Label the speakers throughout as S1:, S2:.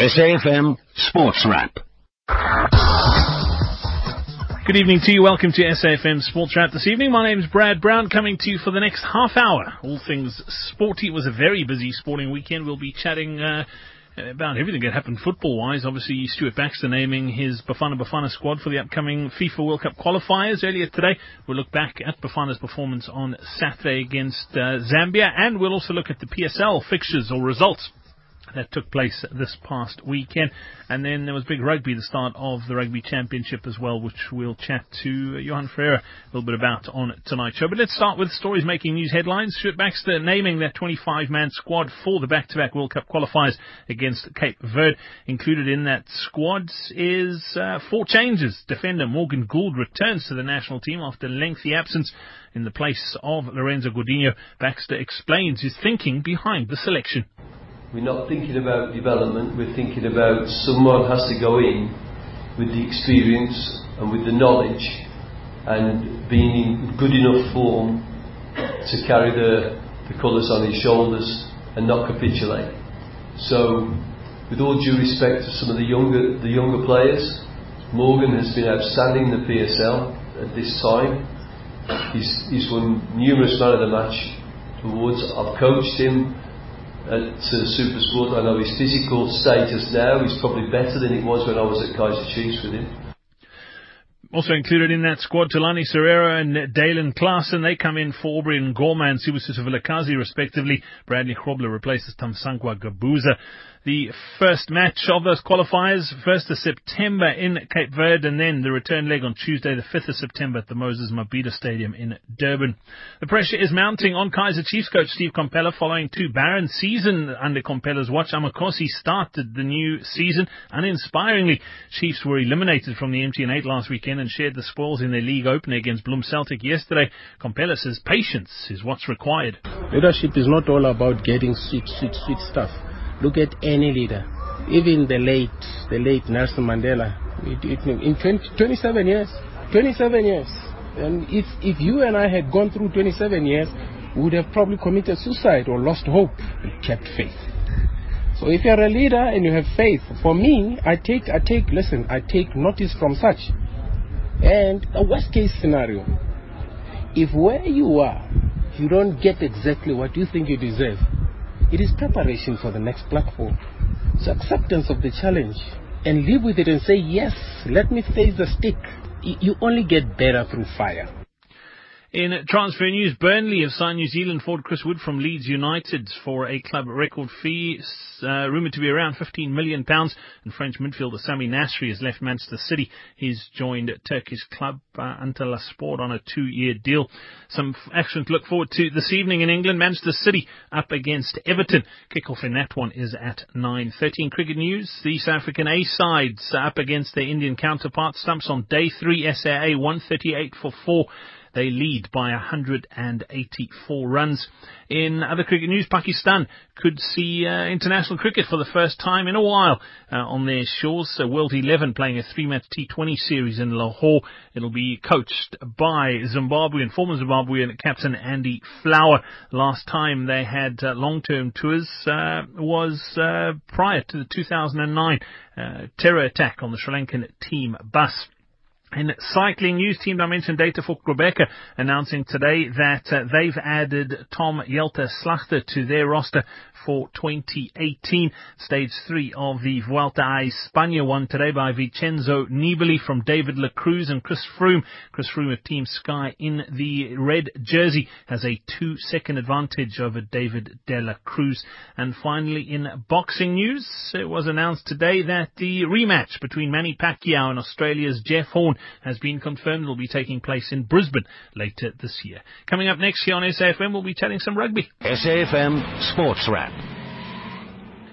S1: SAFM Sports Wrap.
S2: Good evening to you. Welcome to SAFM Sports Wrap this evening. My name is Brad Brown, coming to you for the next half hour. All things sporty. It was a very busy sporting weekend. We'll be chatting. Uh, about everything that happened football wise. Obviously, Stuart Baxter naming his Bafana Bafana squad for the upcoming FIFA World Cup qualifiers earlier today. We'll look back at Bafana's performance on Saturday against uh, Zambia, and we'll also look at the PSL fixtures or results that took place this past weekend. And then there was big rugby, the start of the Rugby Championship as well, which we'll chat to Johan Ferreira a little bit about on tonight's show. But let's start with stories making news headlines. Stuart Baxter naming that 25-man squad for the back-to-back World Cup qualifiers against Cape Verde. Included in that squad is uh, four changes. Defender Morgan Gould returns to the national team after lengthy absence in the place of Lorenzo Gordinho. Baxter explains his thinking behind the selection.
S3: We're not thinking about development, we're thinking about someone has to go in with the experience and with the knowledge and being in good enough form to carry the, the colours on his shoulders and not capitulate. So, with all due respect to some of the younger, the younger players, Morgan has been outstanding in the PSL at this time. He's, he's won numerous man of the match awards. I've coached him at uh, Supersport. I know his physical status now is probably better than it was when I was at Kaizer Chiefs with him.
S2: Also included in that squad, Thulani Serero and Dalen Klaasen. They come in for Aubrey Ngoma and Sibusiso Vilakazi, respectively. Bradley Grobler replaces Thamsanqa Gabuza the first match of those qualifiers, 1st of September in Cape Verde, and then the return leg on Tuesday, the 5th of September at the Moses Mabhida Stadium in Durban. The pressure is mounting on Kaizer Chiefs coach Steve Komphela following two barren seasons under Komphela's watch. Amakhosi started the new season uninspiringly. Chiefs were eliminated from the MTN 8 last weekend and shared the spoils in their league opener against Bloem Celtic yesterday. Komphela says patience is what's required.
S4: Leadership is not all about getting sweet, sweet, sweet stuff. Look at any leader, even the late, the late Nelson Mandela. It, it, in 20, 27 years, 27 years. And if, if you and I had gone through 27 years, we would have probably committed suicide or lost hope We kept faith. So if you're a leader and you have faith, for me, I take, I take, listen, I take notice from such. And a worst case scenario, if where you are, you don't get exactly what you think you deserve, it is preparation for the next platform. So acceptance of the challenge and live with it and say, yes, let me face the stick. You only get better through fire.
S2: In transfer news, Burnley have signed New Zealand forward Chris Wood from Leeds United for a club record fee, uh, rumoured to be around £15 million. And French midfielder Samir Nasri has left Manchester City. He's joined Turkish club uh, Antalyaspor on a two-year deal. Some action to look forward to this evening in England. Manchester City up against Everton. Kickoff in that one is at 9.13. Cricket news, the South African A-sides up against their Indian counterparts. Stumps on day three, SAA 138 for four. They lead by 184 runs. In other cricket news, Pakistan could see uh, international cricket for the first time in a while uh, on their shores. So World 11 playing a three-match T20 series in Lahore. It'll be coached by Zimbabwean, former Zimbabwean captain Andy Flower. Last time they had uh, long-term tours uh, was uh, prior to the 2009 uh, terror attack on the Sri Lankan team bus. In cycling news, Team Dimension data for Qhubeka announcing today that uh, they've added Tom Jelte Slagter to their roster for 2018. Stage 3 of the Vuelta a España won today by Vincenzo Nibali from David La Cruz and Chris Froome. Chris Froome of Team Sky in the red jersey has a two second advantage over David De La Cruz. And finally in boxing news, it was announced today that the rematch between Manny Pacquiao and Australia's Jeff Horn has been confirmed. Will be taking place in Brisbane later this year. Coming up next here on SAFM, we'll be telling some rugby.
S1: SAFM Sports Wrap.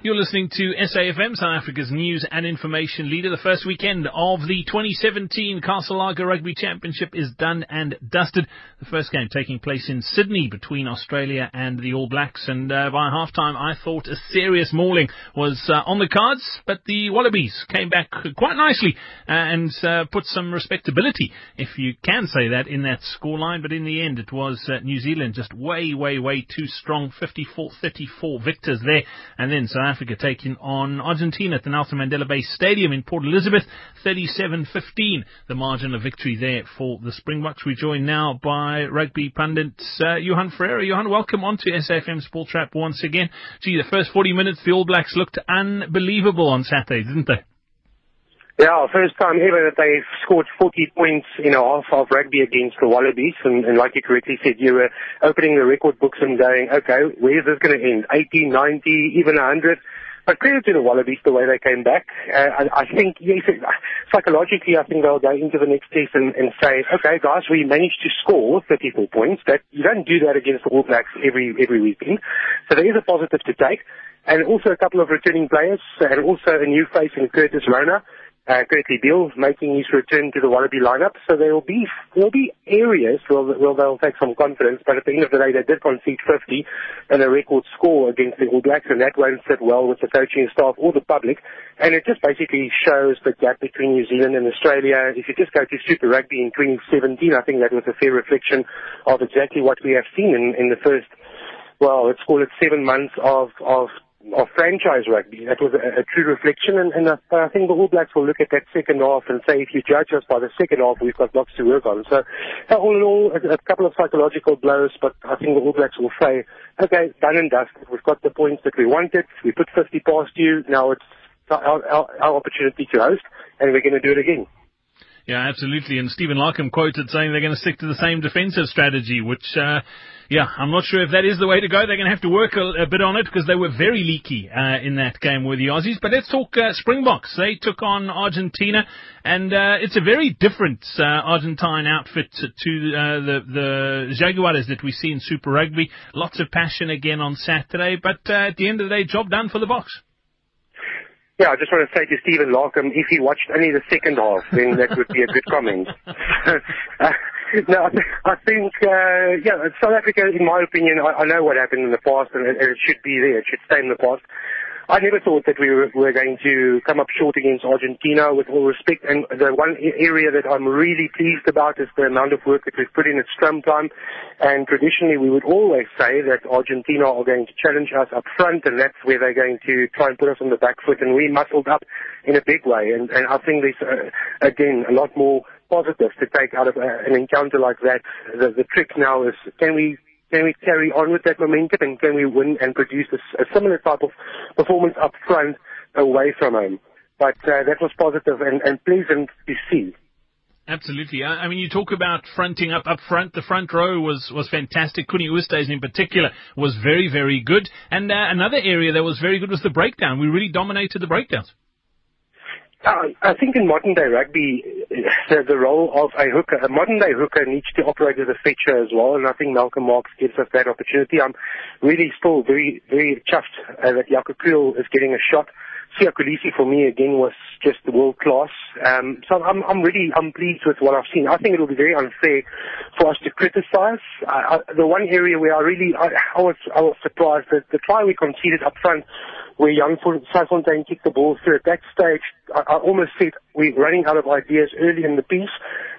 S2: You're listening to SAFM, South Africa's news and information leader. The first weekend of the 2017 Castle Lager Rugby Championship is done and dusted. The first game taking place in Sydney between Australia and the All Blacks. And uh, by halftime, I thought a serious mauling was uh, on the cards, but the Wallabies came back quite nicely and uh, put some respectability, if you can say that, in that scoreline. But in the end, it was uh, New Zealand just way, way, way too strong. 54-34 victors there. And then South Africa taking on Argentina at the Nelson Mandela Bay Stadium in Port Elizabeth. 37-15, the margin of victory there for the Springboks. We're joined now by rugby pundit uh, Johan Ferreira. Johan, welcome on to SAFM Sports Wrap once again. Gee, the first 40 minutes, the All Blacks looked unbelievable on Saturday, didn't they?
S5: Yeah, first time ever that they've scored 40 points in a half of rugby against the Wallabies. And, and like you correctly said, you were opening the record books and going, okay, where is this going to end? 80, 90, even 100? But credit to the Wallabies the way they came back. Uh, I, I think, yes, psychologically, I think they'll go into the next test and, and say, okay, guys, we managed to score 34 points. That you don't do that against the All Blacks every every weekend. So there is a positive to take, and also a couple of returning players, and also a new face in Curtis Rona uh, Kurtley Beale making his return to the Wallaby lineup. So there will be there will be areas where, where they'll take some confidence. But at the end of the day, they did concede 50 and a record score against the All Blacks, and that won't sit well with the coaching staff or the public. And it just basically shows the gap between New Zealand and Australia. If you just go to Super Rugby in 2017, I think that was a fair reflection of exactly what we have seen in, in the first well, let's call it seven months of, of of franchise rugby. That was a, a true reflection, and, and uh, I think the All Blacks will look at that second half and say, if you judge us by the second half, we've got lots to work on. So, uh, all in all, a, a couple of psychological blows, but I think the All Blacks will say, okay, done and dusted. We've got the points that we wanted. We put 50 past you. Now it's our, our, our opportunity to host, and we're going to do it again.
S2: Yeah, absolutely. And Stephen Larkham quoted saying they're going to stick to the same defensive strategy, which, uh, yeah, I'm not sure if that is the way to go. They're going to have to work a, a bit on it because they were very leaky uh, in that game with the Aussies. But let's talk uh, Springboks. They took on Argentina, and uh, it's a very different uh, Argentine outfit to, uh, the the Jaguars that we see in Super Rugby. Lots of passion again on Saturday, but at the end of the day, job done for the Boks.
S5: Yeah, I just want to say to Stephen Larkham, if he watched only the second half, then that would be a good comment. uh, no, I, I think, uh, yeah, South Africa, in my opinion, I, I know what happened in the past, and it, it should be there. It should stay in the past. I never thought that we were, going to come up short against Argentina, with all respect. And the one area that I'm really pleased about is the amount of work that we've put in at scrum time. And traditionally, we would always say that Argentina are going to challenge us up front, and that's where they're going to try and put us on the back foot. And we muscled up in a big way. And, and I think there's, uh, again, a lot more positives to take out of uh, an encounter like that. The, the trick now is can we can we carry on with that momentum and can we win and produce a, a similar type of performance up front away from home? But uh, that was positive and, and pleasant to see.
S2: Absolutely. I mean, you talk about fronting up up front. The front row was, was fantastic. Coenie Oosthuizen in particular was very, very good. And uh, another area that was very good was the breakdown. We really dominated the breakdowns.
S5: Uh, I think in modern day rugby, the, the role of a hooker, a modern day hooker needs to operate as a fetcher as well, and I think Malcolm Marx gives us that opportunity. I'm really still very, very chuffed uh, that Jaco Kriel is getting a shot. Siya Kolisi for me again was just world class. Um, so I'm, I'm really, I'm pleased with what I've seen. I think it will be very unfair for us to criticise. Uh, the one area where I really, I, I was, I was surprised that the try we conceded up front where young Saint Fontaine kicked the ball through. At that stage, I, I almost said we're running out of ideas early in the piece,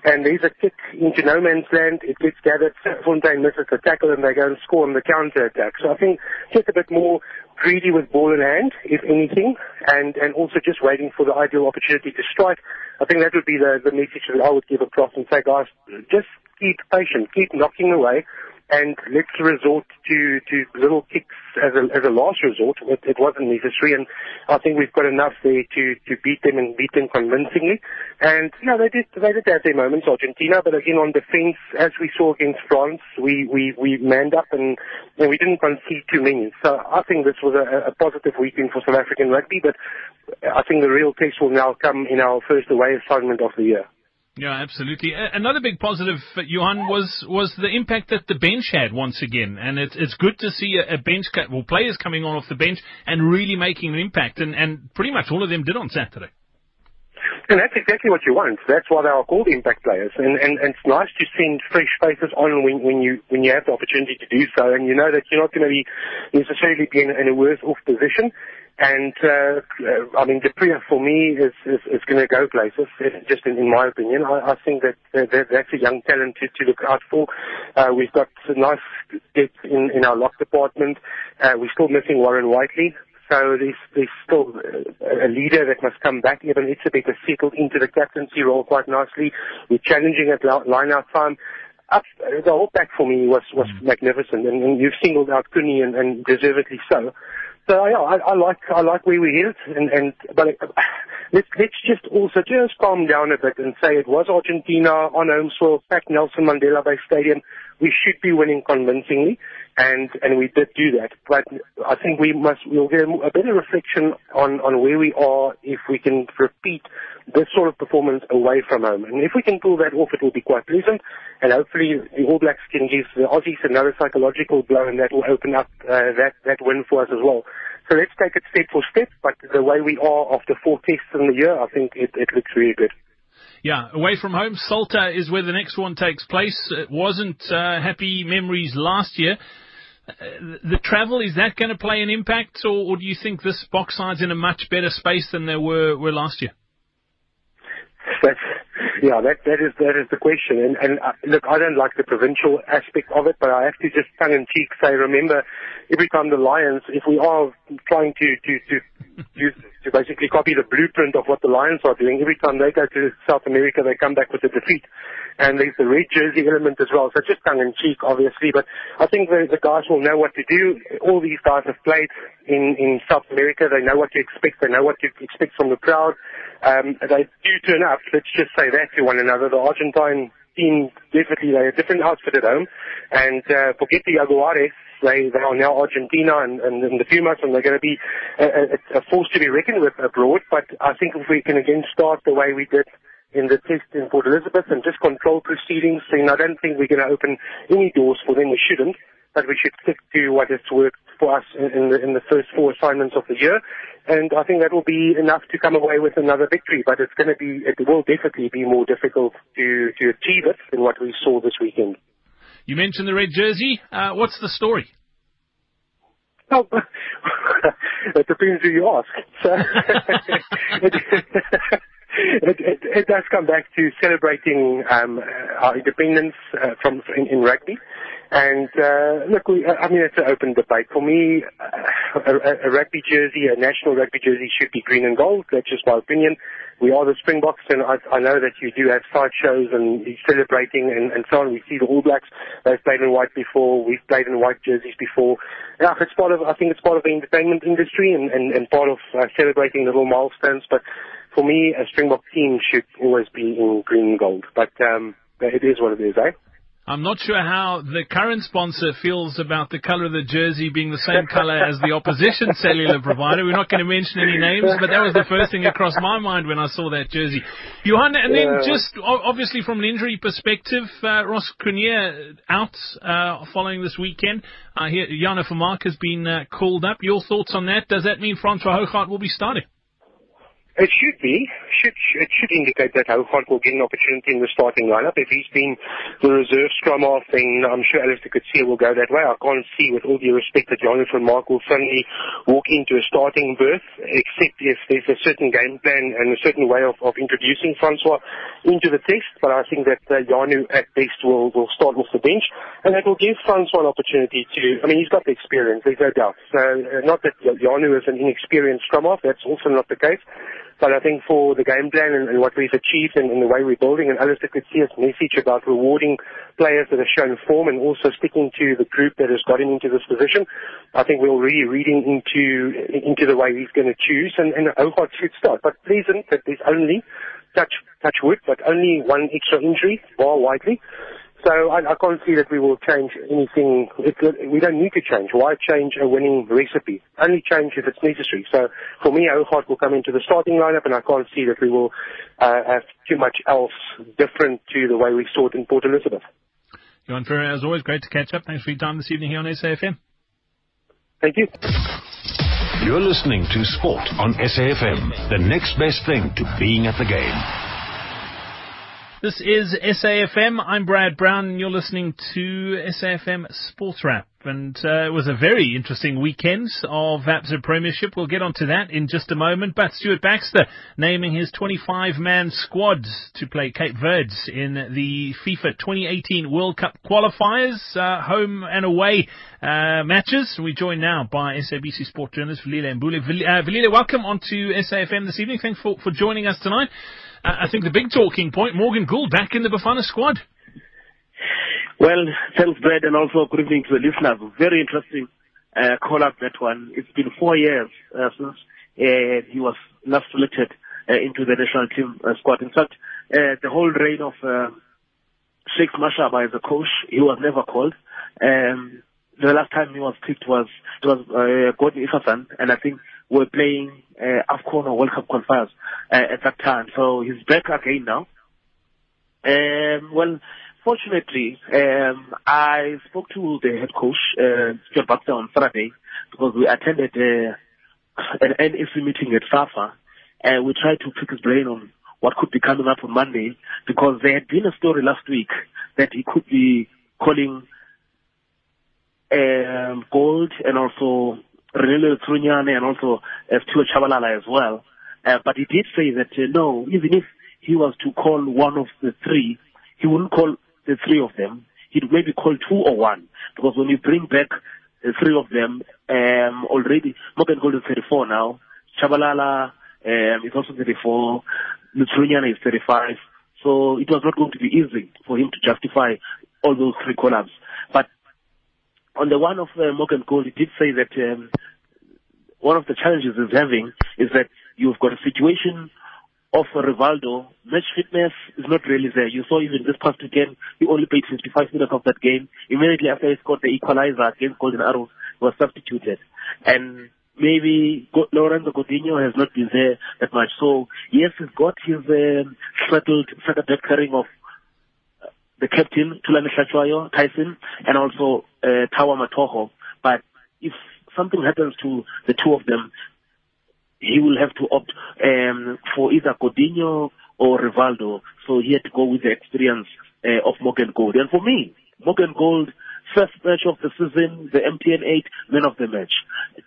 S5: and there's a kick into no man's land. It gets gathered. Fontaine misses the tackle, and they go and score on the counter attack. So I think just a bit more greedy with ball in hand, if anything, and, and also just waiting for the ideal opportunity to strike. I think that would be the, the message that I would give across and say, guys, just keep patient, keep knocking away and let's resort to, to little kicks as a, as a last resort. It, it wasn't necessary, and I think we've got enough there to, to beat them and beat them convincingly. And you know, they did they did have their moments, Argentina, but again on defence, as we saw against France, we we, we manned up and, and we didn't concede too many. So I think this was a, a positive weekend for South African rugby, but I think the real test will now come in our first away assignment of the year.
S2: Yeah, absolutely. Another big positive, uh, Johan, was was the impact that the bench had once again, and it's it's good to see a, bench, well, players coming on off the bench and really making an impact, and and pretty much all of them did on Saturday.
S5: And that's exactly what you want. That's why they are called impact players. And, and, and it's nice to send fresh faces on when, when you when you have the opportunity to do so, and you know that you're not going to be necessarily be in, in a worse off position. And uh, I mean, the Priya for me is is, is going to go places. Just in, in my opinion, I, I think that, that that's a young talent to, to look out for. Uh, we've got a nice depth in, in our lock department. Uh, we're still missing Warren Whiteley. So there's, there's still a leader that must come back. Eben Etzebeth has settled into the captaincy role quite nicely. We're challenging at line out time. Up, the whole pack for me was, was mm. magnificent, and, and you've singled out Coenie and, and deservedly so. So yeah, I, I like I like where we're headed, and and but uh, let's let's just also just calm down a bit and say it was Argentina on home soil, packed Nelson Mandela Bay Stadium. We should be winning convincingly and and we did do that. But I think we must we'll get a, better reflection on on where we are if we can repeat this sort of performance away from home. And if we can pull that off, it will be quite pleasant. And hopefully the All Blacks can give the Aussies another psychological blow, and that will open up uh, that that win for us as well. So let's take it step for step. But the way we are after four tests in the year, I think it, it looks really good.
S2: Yeah, away from home, Salta is where the next one takes place. It wasn't uh, happy memories last year. The travel is that going to play an impact, or, or, do you think this Boks side's in a much better space than they were were last year?
S5: That's yeah, that that is that is the question. And and uh, look, I don't like the provincial aspect of it, but I have to just tongue in cheek say, remember, every time the Lions, if we are trying to to to to, to basically copy the blueprint of what the Lions are doing, every time they go to South America, they come back with a defeat. And there's the red jersey element as well. So just tongue in cheek, obviously, but I think the, the guys will know what to do. All these guys have played in in South America. They know what to expect. They know what to expect from the crowd. Um, they do turn up. Let's just say that to one another. The Argentine team definitely they're a different outfit at home, and uh, forget the Jaguares. They they are now Argentina and, and in the few months, and they're going to be a, a, a force to be reckoned with abroad. But I think if we can again start the way we did in the test in Port Elizabeth and just control proceedings, then I don't think we're going to open any doors for them. We shouldn't, but we should stick to what has worked for us in the, in the first four assignments of the year. And I think that will be enough to come away with another victory, but it's going to be, it will definitely be more difficult to, to achieve it than what we saw this weekend.
S2: You mentioned the red jersey. Uh, what's the story?
S5: Oh, it depends who you ask. So, it, it, it, does come back to celebrating um, our independence uh, from in, in rugby. And uh, look, we, I mean, it's an open debate. For me, uh, a, a rugby jersey, a national rugby jersey, should be green and gold. That's just my opinion. We are the Springboks, and I, I know that you do have side shows and celebrating and, and so on. We see the All Blacks; they've played in white before. We've played in white jerseys before. Yeah, it's part of. I think it's part of the entertainment industry and, and, and part of uh, celebrating little milestones. But for me, a Springbok team should always be in green and gold. But um, it is what it is, eh?
S2: I'm not sure how the current sponsor feels about the colour of the jersey being the same colour as the opposition cellular provider. We're not going to mention any names, but that was the first thing across my mind when I saw that jersey. Johan, and then just obviously from an injury perspective, uh, Ross Cronje out uh, following this weekend. Uh, here, Jano Vermaak has been uh, called up. Your thoughts on that? Does that mean Francois Hougaard will be starting?
S5: It should be. Should it should indicate that Hougaard will get an opportunity in the starting lineup. If he's been the reserve scrumhalf, then I'm sure Allister Coetzee will go that way. I can't see, with all due respect, that Jonathan Mark will suddenly walk into a starting berth, except if there's a certain game plan and a certain way of, of introducing Francois into the test. But I think that uh, Jano at best will, will start off the bench, and that will give Francois an opportunity to. I mean, he's got the experience. There's no doubt. So uh, not that Jano is an inexperienced scrumhalf. That's also not the case. But I think for the game plan and, and what we've achieved and, and, the way we're building, and Allister Coetzee's message about rewarding players that have shown form and also sticking to the group that has got him into this position, I think we're already reading into into the way he's going to choose, and, and Hougaard should start. But pleasant that there's only touch touch wood, but only one extra injury, bar Whiteley. So I, I can't see that we will change anything. It, we don't need to change. Why change a winning recipe? Only change if it's necessary. So for me, Hougaard will come into the starting lineup, and I can't see that we will uh, have too much else different to the way we saw it in Port Elizabeth.
S2: Johan Ferreira, as always, great to catch up. Thanks for your time this evening here on SAFM.
S5: Thank you.
S1: You're listening to Sport on SAFM, the next best thing to being at the game.
S2: This is SAFM. I'm Brad Brown, and you're listening to SAFM Sports Wrap. and uh, it was a very interesting weekend of Absa Premiership. We'll get onto that in just a moment. But Stuart Baxter naming his 25-man squad to play Cape Verde in the FIFA 2018 World Cup qualifiers, uh, home and away uh, matches. We're joined now by SABC Sport journalist Velile Mbule. Velile, welcome onto SAFM this evening. Thanks for, for joining us tonight. I think the big talking point, Morgan Gould back in the Bafana squad.
S6: Well, thanks, Brad, and also good evening to the listeners. Very interesting uh, call up that one. It's been four years uh, since uh, he was last selected uh, into the national team uh, squad. In fact, uh, the whole reign of uh, Shakes Mashaba as a coach, he was never called. Um, the last time he was picked was it was uh, Gordon Igesund, and I think we're playing uh, AFCON or World Cup qualifiers uh, at that time. So he's back again now. Um, well, Fortunately, um, I spoke to the head coach, uh, Baxter, on Saturday because we attended uh, an NEC meeting at SAFA and we tried to pick his brain on what could be coming up on Monday because there had been a story last week that he could be calling um, Gould and also Renelo Trunyane and also uh, Stuart Chabalala as well. Uh, but he did say that uh, no, even if he was to call one of the three, he wouldn't call the three of them, he'd maybe call two or one. Because when you bring back the three of them, um, already, Morgan Gould is 34 now, Chabalala um, is also 34, Letsholonyane is 35. So it was not going to be easy for him to justify all those three call-ups. But on the one of uh, Morgan Gould, he did say that um, one of the challenges he's having is that you've got a situation of Rivaldo, match fitness is not really there. You saw even this past weekend, he only played 55 minutes of that game. Immediately after he scored the equalizer against Golden Arrows, was substituted. And maybe Lorenzo Gordinho has not been there that much. So, yes, he's got his um, settled deck carrying of the captain, Thulani Hlatshwayo, Tyson, and also uh, Tower Mathoho. But if something happens to the two of them, he will have to opt um, for either Gordinho or Rivaldo. So he had to go with the experience uh, of Morgan Gould. And for me, Morgan Gould, first match of the season, the MTN 8, man of the match.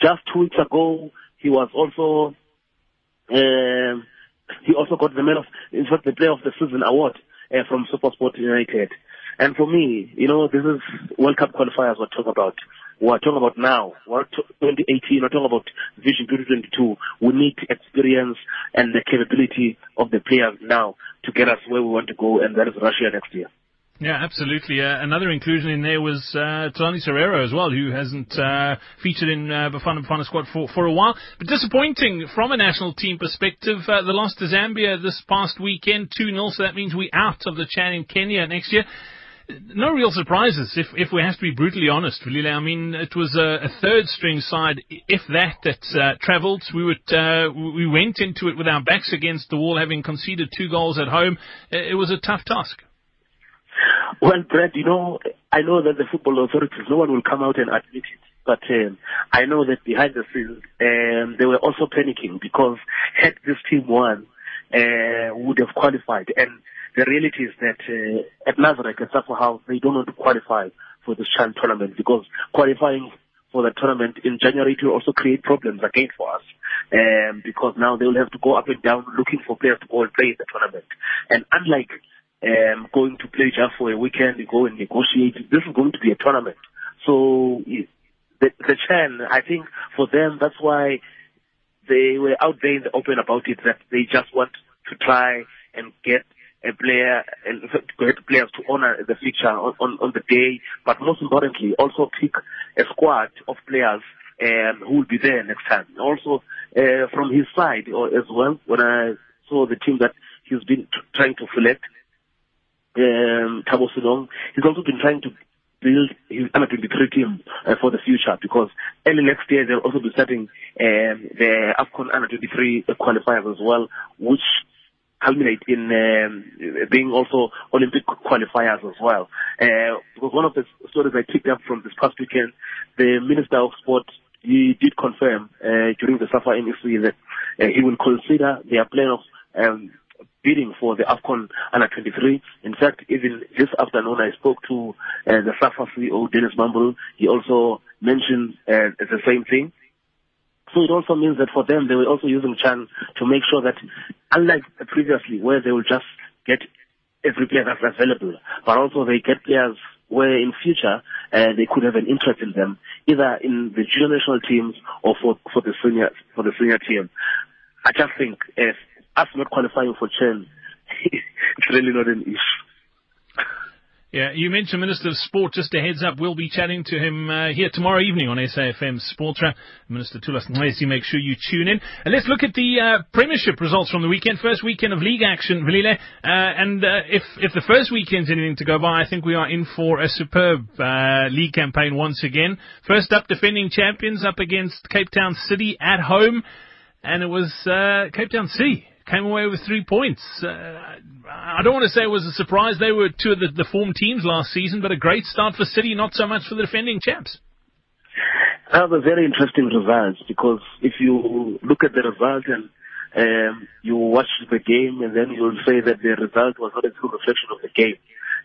S6: Just two weeks ago, he was also, um, he also got the man of, in fact, the player of the season award uh, from SuperSport United. And for me, you know, this is World Cup qualifiers we're talking about. We're talking about now. We're 2018. We're talking about Vision 2022. We need experience and the capability of the players now to get us where we want to go, and that is Russia next year.
S2: Yeah, absolutely. Uh, another inclusion in there was uh, Tani Serero as well, who hasn't uh, featured in uh, Bafana Bafana squad for, for a while. But disappointing from a national team perspective. Uh, the loss to Zambia this past weekend, 2-0, so that means we're out of the Chan in Kenya next year no real surprises, if if we have to be brutally honest, really. I mean, it was a, a third string side, if that, that uh, travelled. We would uh, we went into it with our backs against the wall, having conceded two goals at home. It, was a tough task.
S6: Well, Brad, you know, I know that the football authorities, no one will come out and admit it. But um, I know that behind the scenes, um, they were also panicking because had this team won, uh, would have qualified. And the reality is that uh, at Nasrec and SAFA House, they don't want to qualify for this Chan tournament because qualifying for the tournament in January will also create problems again for us. Um, because now they will have to go up and down looking for players to go and play in the tournament. And unlike um, going to play just for a weekend, go and negotiate, this is going to be a tournament. So the, the I think for them, that's why they were out there in the open about it, that they just want to try and get a player and get players to honor the fixture on, on, on the day, but most importantly, also pick a squad of players um, who will be there next time. Also, uh, from his side as well, when I saw the team that he's been t- trying to select, um, Thabo Senong, he's also been trying to build his under 23 team uh, for the future because early next year they'll also be starting um, the AFCON under 23 qualifiers as well, which culminate in um, being also Olympic qualifiers as well. Uh, because one of the stories I picked up from this past weekend, the Minister of Sport he did confirm uh, during the SAFA NEC that uh, he will consider their plan of um, bidding for the AFCON under 23. In fact, even this afternoon I spoke to uh, the SAFA CEO, Dennis Mumble. He also mentioned uh, the same thing. So it also means that for them, they were also using Chan to make sure that, unlike previously, where they will just get every player that's available, but also they get players where in future uh, they could have an interest in them, either in the junior national teams or for, for the senior for the senior team. I just think if us not qualifying for Chen, it's really not an issue.
S2: Yeah, you mentioned Minister of Sport. Just a heads up, we'll be chatting to him uh, here tomorrow evening on SAFM Sportra. Minister Thulas Nxesi, make sure you tune in. And let's look at the uh, Premiership results from the weekend. First weekend of league action, Velile. Uh, and uh, if if the first weekend's anything to go by, I think we are in for a superb uh, league campaign once again. First up, defending champions up against Cape Town City at home, and it was uh, Cape Town City came away with three points. Uh, I don't want to say it was a surprise. They were two of the, the form teams last season, but a great start for City, not so much for the defending champs.
S6: That was a very interesting result because if you look at the result and um, you watch the game and then you'll say that the result was not a true reflection of the game.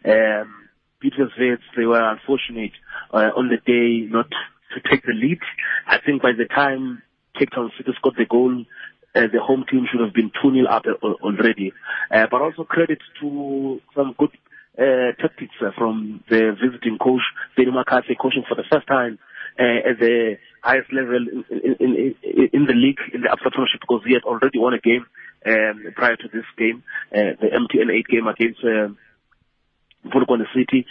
S6: Um, Pietersburg, they were unfortunate uh, on the day not to take the lead. I think by the time Cape Town City scored the goal, uh, the home team should have been 2-0 up already. Uh, but also credit to some good uh, tactics uh, from the visiting coach, Benny McCarthy, coaching for the first time uh, at the highest level in, in, in, in the league, in the Absa Premiership, because he had already won a game um, prior to this game, uh, the MTN 8 game against uh, Polokwane City.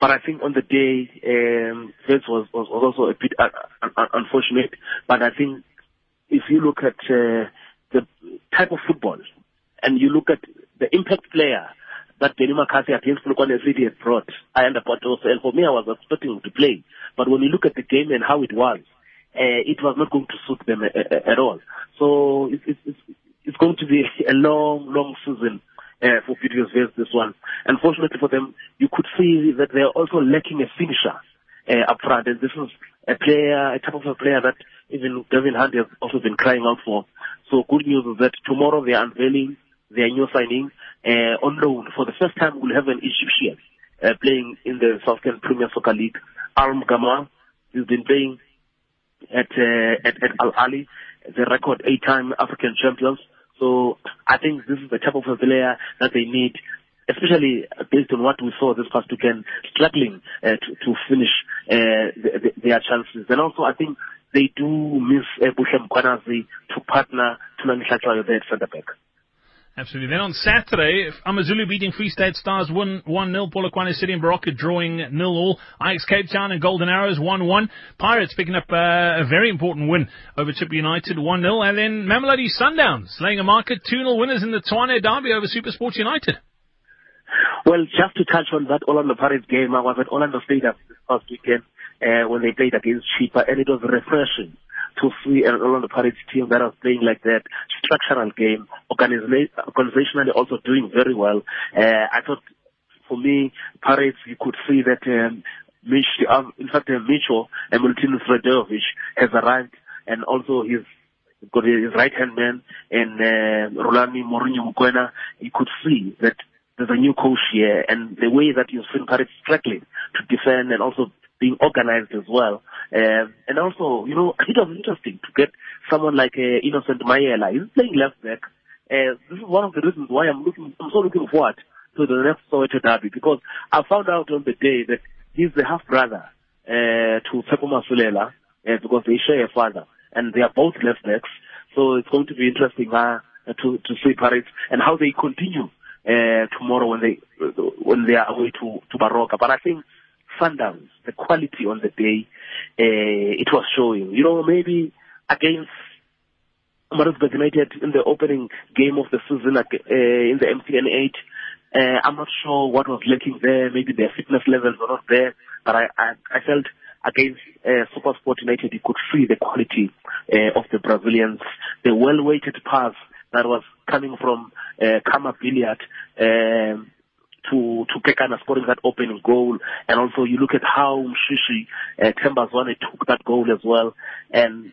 S6: But I think on the day, um, this was, was, was also a bit uh, unfortunate. But I think if you look at uh, the type of football and you look at the impact player that Benny McCarthy against Polokwane City has brought, I understand also, and for me I was expecting to play. But when you look at the game and how it was, uh, it was not going to suit them a, uh, a, uh, at all. So it's, it's, it's going to be a long, long season uh, for Pietersburg, this one. Unfortunately for them, you could see that they're also lacking a finisher uh, up front. And this is a player, a type of a player that even Gavin Hunt has also been crying out for. So good news is that tomorrow they are unveiling their new signing uh, on loan. For the first time, we'll have an Egyptian uh, playing in the South Southern Premier Soccer League. Amr Gamal, he's been playing at, uh, at, at Al Ahly, the record eight-time African champions. So I think this is the type of a player that they need especially based on what we saw this past weekend, struggling uh, to, to finish uh, the, the, their chances. And also, I think they do miss uh, Bushem Kwanazi to partner Thulani Hlatshwayo there at centre back.
S2: Absolutely. Then on Saturday, Amazulu beating Free State Stars 1 1 Polokwane City and Baroka drawing nil all. Ajax Cape Town and Golden Arrows 1 1. Pirates picking up uh, a very important win over Chippa United 1 0. And then Mamelodi Sundowns laying a market 2 0 winners in the Tshwane Derby over Super Sports United.
S6: Well, just to touch on that Orlando Pirates game, I was at Orlando Stadium this past weekend uh, when they played against Chippa, and it was refreshing to see an Orlando Pirates team that was playing like that structural game, organizationally also doing very well. Uh, I thought, for me, Pirates, you could see that um, Mitch, uh, in fact, uh, Micho and Milutinos Sredojevic has arrived, and also his got his right hand man and uh, Rhulani Mourinho Mokoena. You could see that there's a new coach here, and the way that you've seen Paris struggling to defend and also being organized as well. Um, and also, you know, it was interesting to get someone like uh, Innocent Maela. He's playing left back. Uh, this is one of the reasons why I'm looking, I'm so looking forward to the next Soweto derby because I found out on the day that he's the half brother uh, to Tsepo Masilela uh, because they share a father and they are both left backs. So it's going to be interesting uh, to to see Paris and how they continue uh, tomorrow when they when they are away to to Baroka. But I think Sundowns, the quality on the day, uh, it was showing. You know, maybe against Maritzburg United in the opening game of the season uh, in the MTN 8. Uh, I'm not sure what was lacking there. Maybe their fitness levels were not there. But I, I, I felt against uh, SuperSport United, you could see the quality uh, of the Brazilians. The well-weighted pass that was coming from uh, Khama Billiat um, to to Kekana scoring that opening goal, and also you look at how Mshishi uh, Themba Zwane took that goal as well, and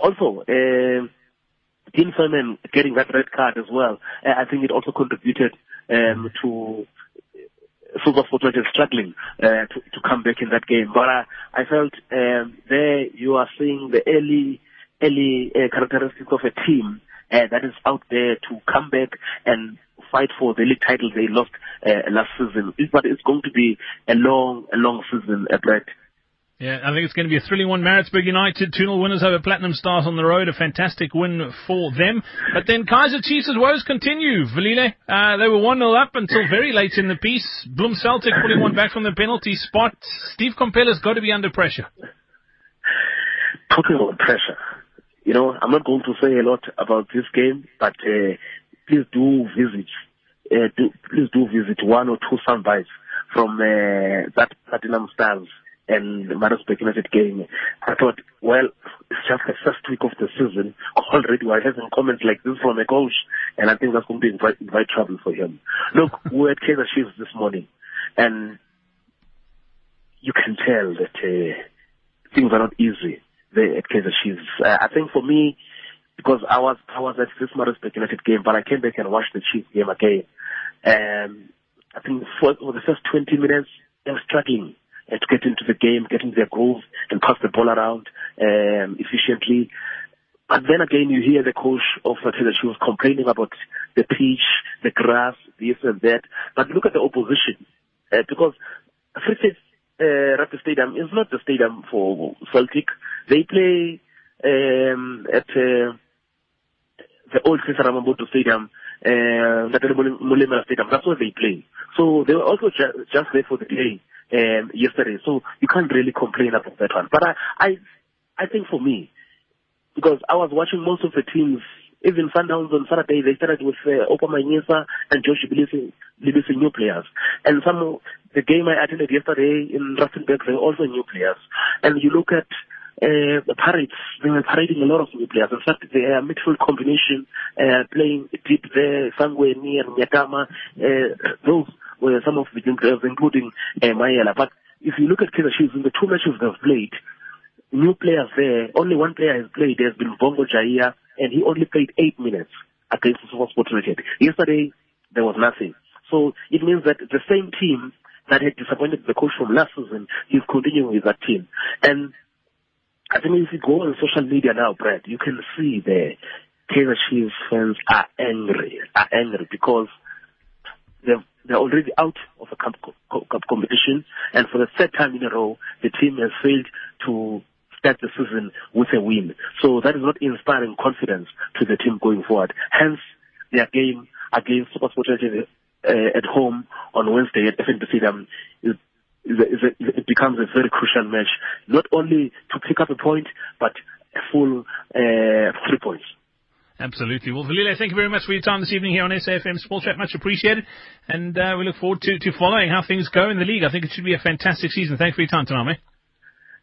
S6: also uh, Dean getting that red card as well, uh, I think it also contributed um, to Super Sport struggling uh, to, to come back in that game. But I, I felt um, there you are seeing the early early uh, characteristics of a team uh, that is out there to come back and fight for the league title they lost uh, last season. But it's going to be a long, a long season, uh, Brett.
S2: Yeah, I think it's going to be a thrilling one. Maritzburg United, 2 0 winners over Platinum Stars on the road. A fantastic win for them. But then Kaizer Chiefs' woes continue. Velile, uh, they were 1 0 up until very late in the piece. Bloem Celtic pulling one back from the penalty spot. Steve Komphela's got to be under pressure.
S6: Talking about pressure, you know, I'm not going to say a lot about this game, but uh, please do visit, uh, do, please do visit one or two soundbites from uh, that Platinum Stars and Maritzburg United game. I thought, well, it's just the first week of the season. Already we're having comments like this from a coach, and I think that's going to be invite, invite trouble for him. Look, we're at Kaizer Chiefs this morning, and you can tell that uh, things are not easy there at Kaizer Chiefs. Uh, I think for me, because I was I was at this Maritzburg United game, but I came back and watched the Chiefs game again. Um, I think for, for the first 20 minutes, they were struggling and to get into the game, get into their groove, and pass the ball around um, efficiently. But then again, you hear the coach of Taylor she was complaining about the pitch, the grass, this and that. But look at the opposition, uh, because Free uh, Stadium is not the stadium for Celtic. They play um, at uh, the old Cesar Ramamboto Stadium, uh, Molemela Stadium. That's where they play. So they were also ju- just there for the day um, yesterday. So you can't really complain about that one. But I, I, I think for me, because I was watching most of the teams, even Sundowns on Saturday, they started with uh, Oupa Manyisa and Josh Libisi new players. And some the game I attended yesterday in Rustenburg, they were also new players. And you look at uh, the they were parading a lot of new players. In fact, they are their midfield combination, uh, playing deep there, somewhere near Nyakama, uh, those were some of the new players, including uh, Maela. But if you look at Kaizer Chiefs, in the two matches they've played, new players there, only one player has played, There's been Bongo Jaya, and he only played eight minutes against the Super Sport United. Yesterday, there was nothing. So it means that the same team that had disappointed the coach from last season, he's continuing with that team. And I think if you go on social media now, Brad, you can see the Kaizer Chiefs fans are angry, are angry because they've they're already out of a cup, cup competition, and for the third time in a row, the team has failed to start the season with a win. So that is not inspiring confidence to the team going forward. Hence, their game against Super Sport uh, at home on Wednesday at FNB Stadium is, is a, is a, it becomes a very crucial match, not only to pick up a point, but a full uh, three points.
S2: Absolutely. Well, Velile, thank you very much for your time this evening here on SAFM Sports Chat. Much appreciated. And uh, we look forward to, to following how things go in the league. I think it should be a fantastic season. Thanks for your time tonight, mate.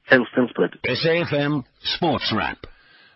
S6: Thanks, thanks, Brett.
S1: SAFM Sports Wrap.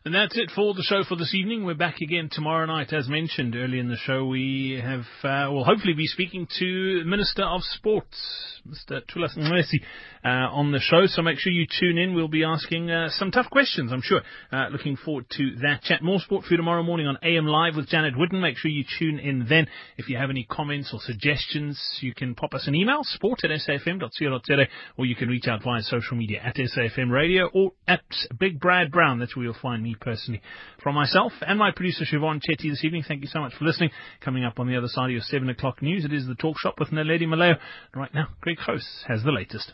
S2: And that's it for the show for this evening. We're back again tomorrow night. As mentioned early in the show, we have, uh, will hopefully be speaking to Minister of Sports, Mr. Thulas Nxesi, uh, on the show. So make sure you tune in. We'll be asking uh, some tough questions, I'm sure. Uh, looking forward to that chat. More sport for you tomorrow morning on AM Live with Janet Witten. Make sure you tune in then. If you have any comments or suggestions, you can pop us an email, sport at safm.co.za, or you can reach out via social media at SAFM Radio or at Big Brad Brown. That's where you'll find me personally. From myself and my producer Siobhan Chetty this evening, thank you so much for listening. Coming up on the other side of your 7 o'clock news, it is the talk shop with Naledi Maleo. Right now, Greg Host has the latest.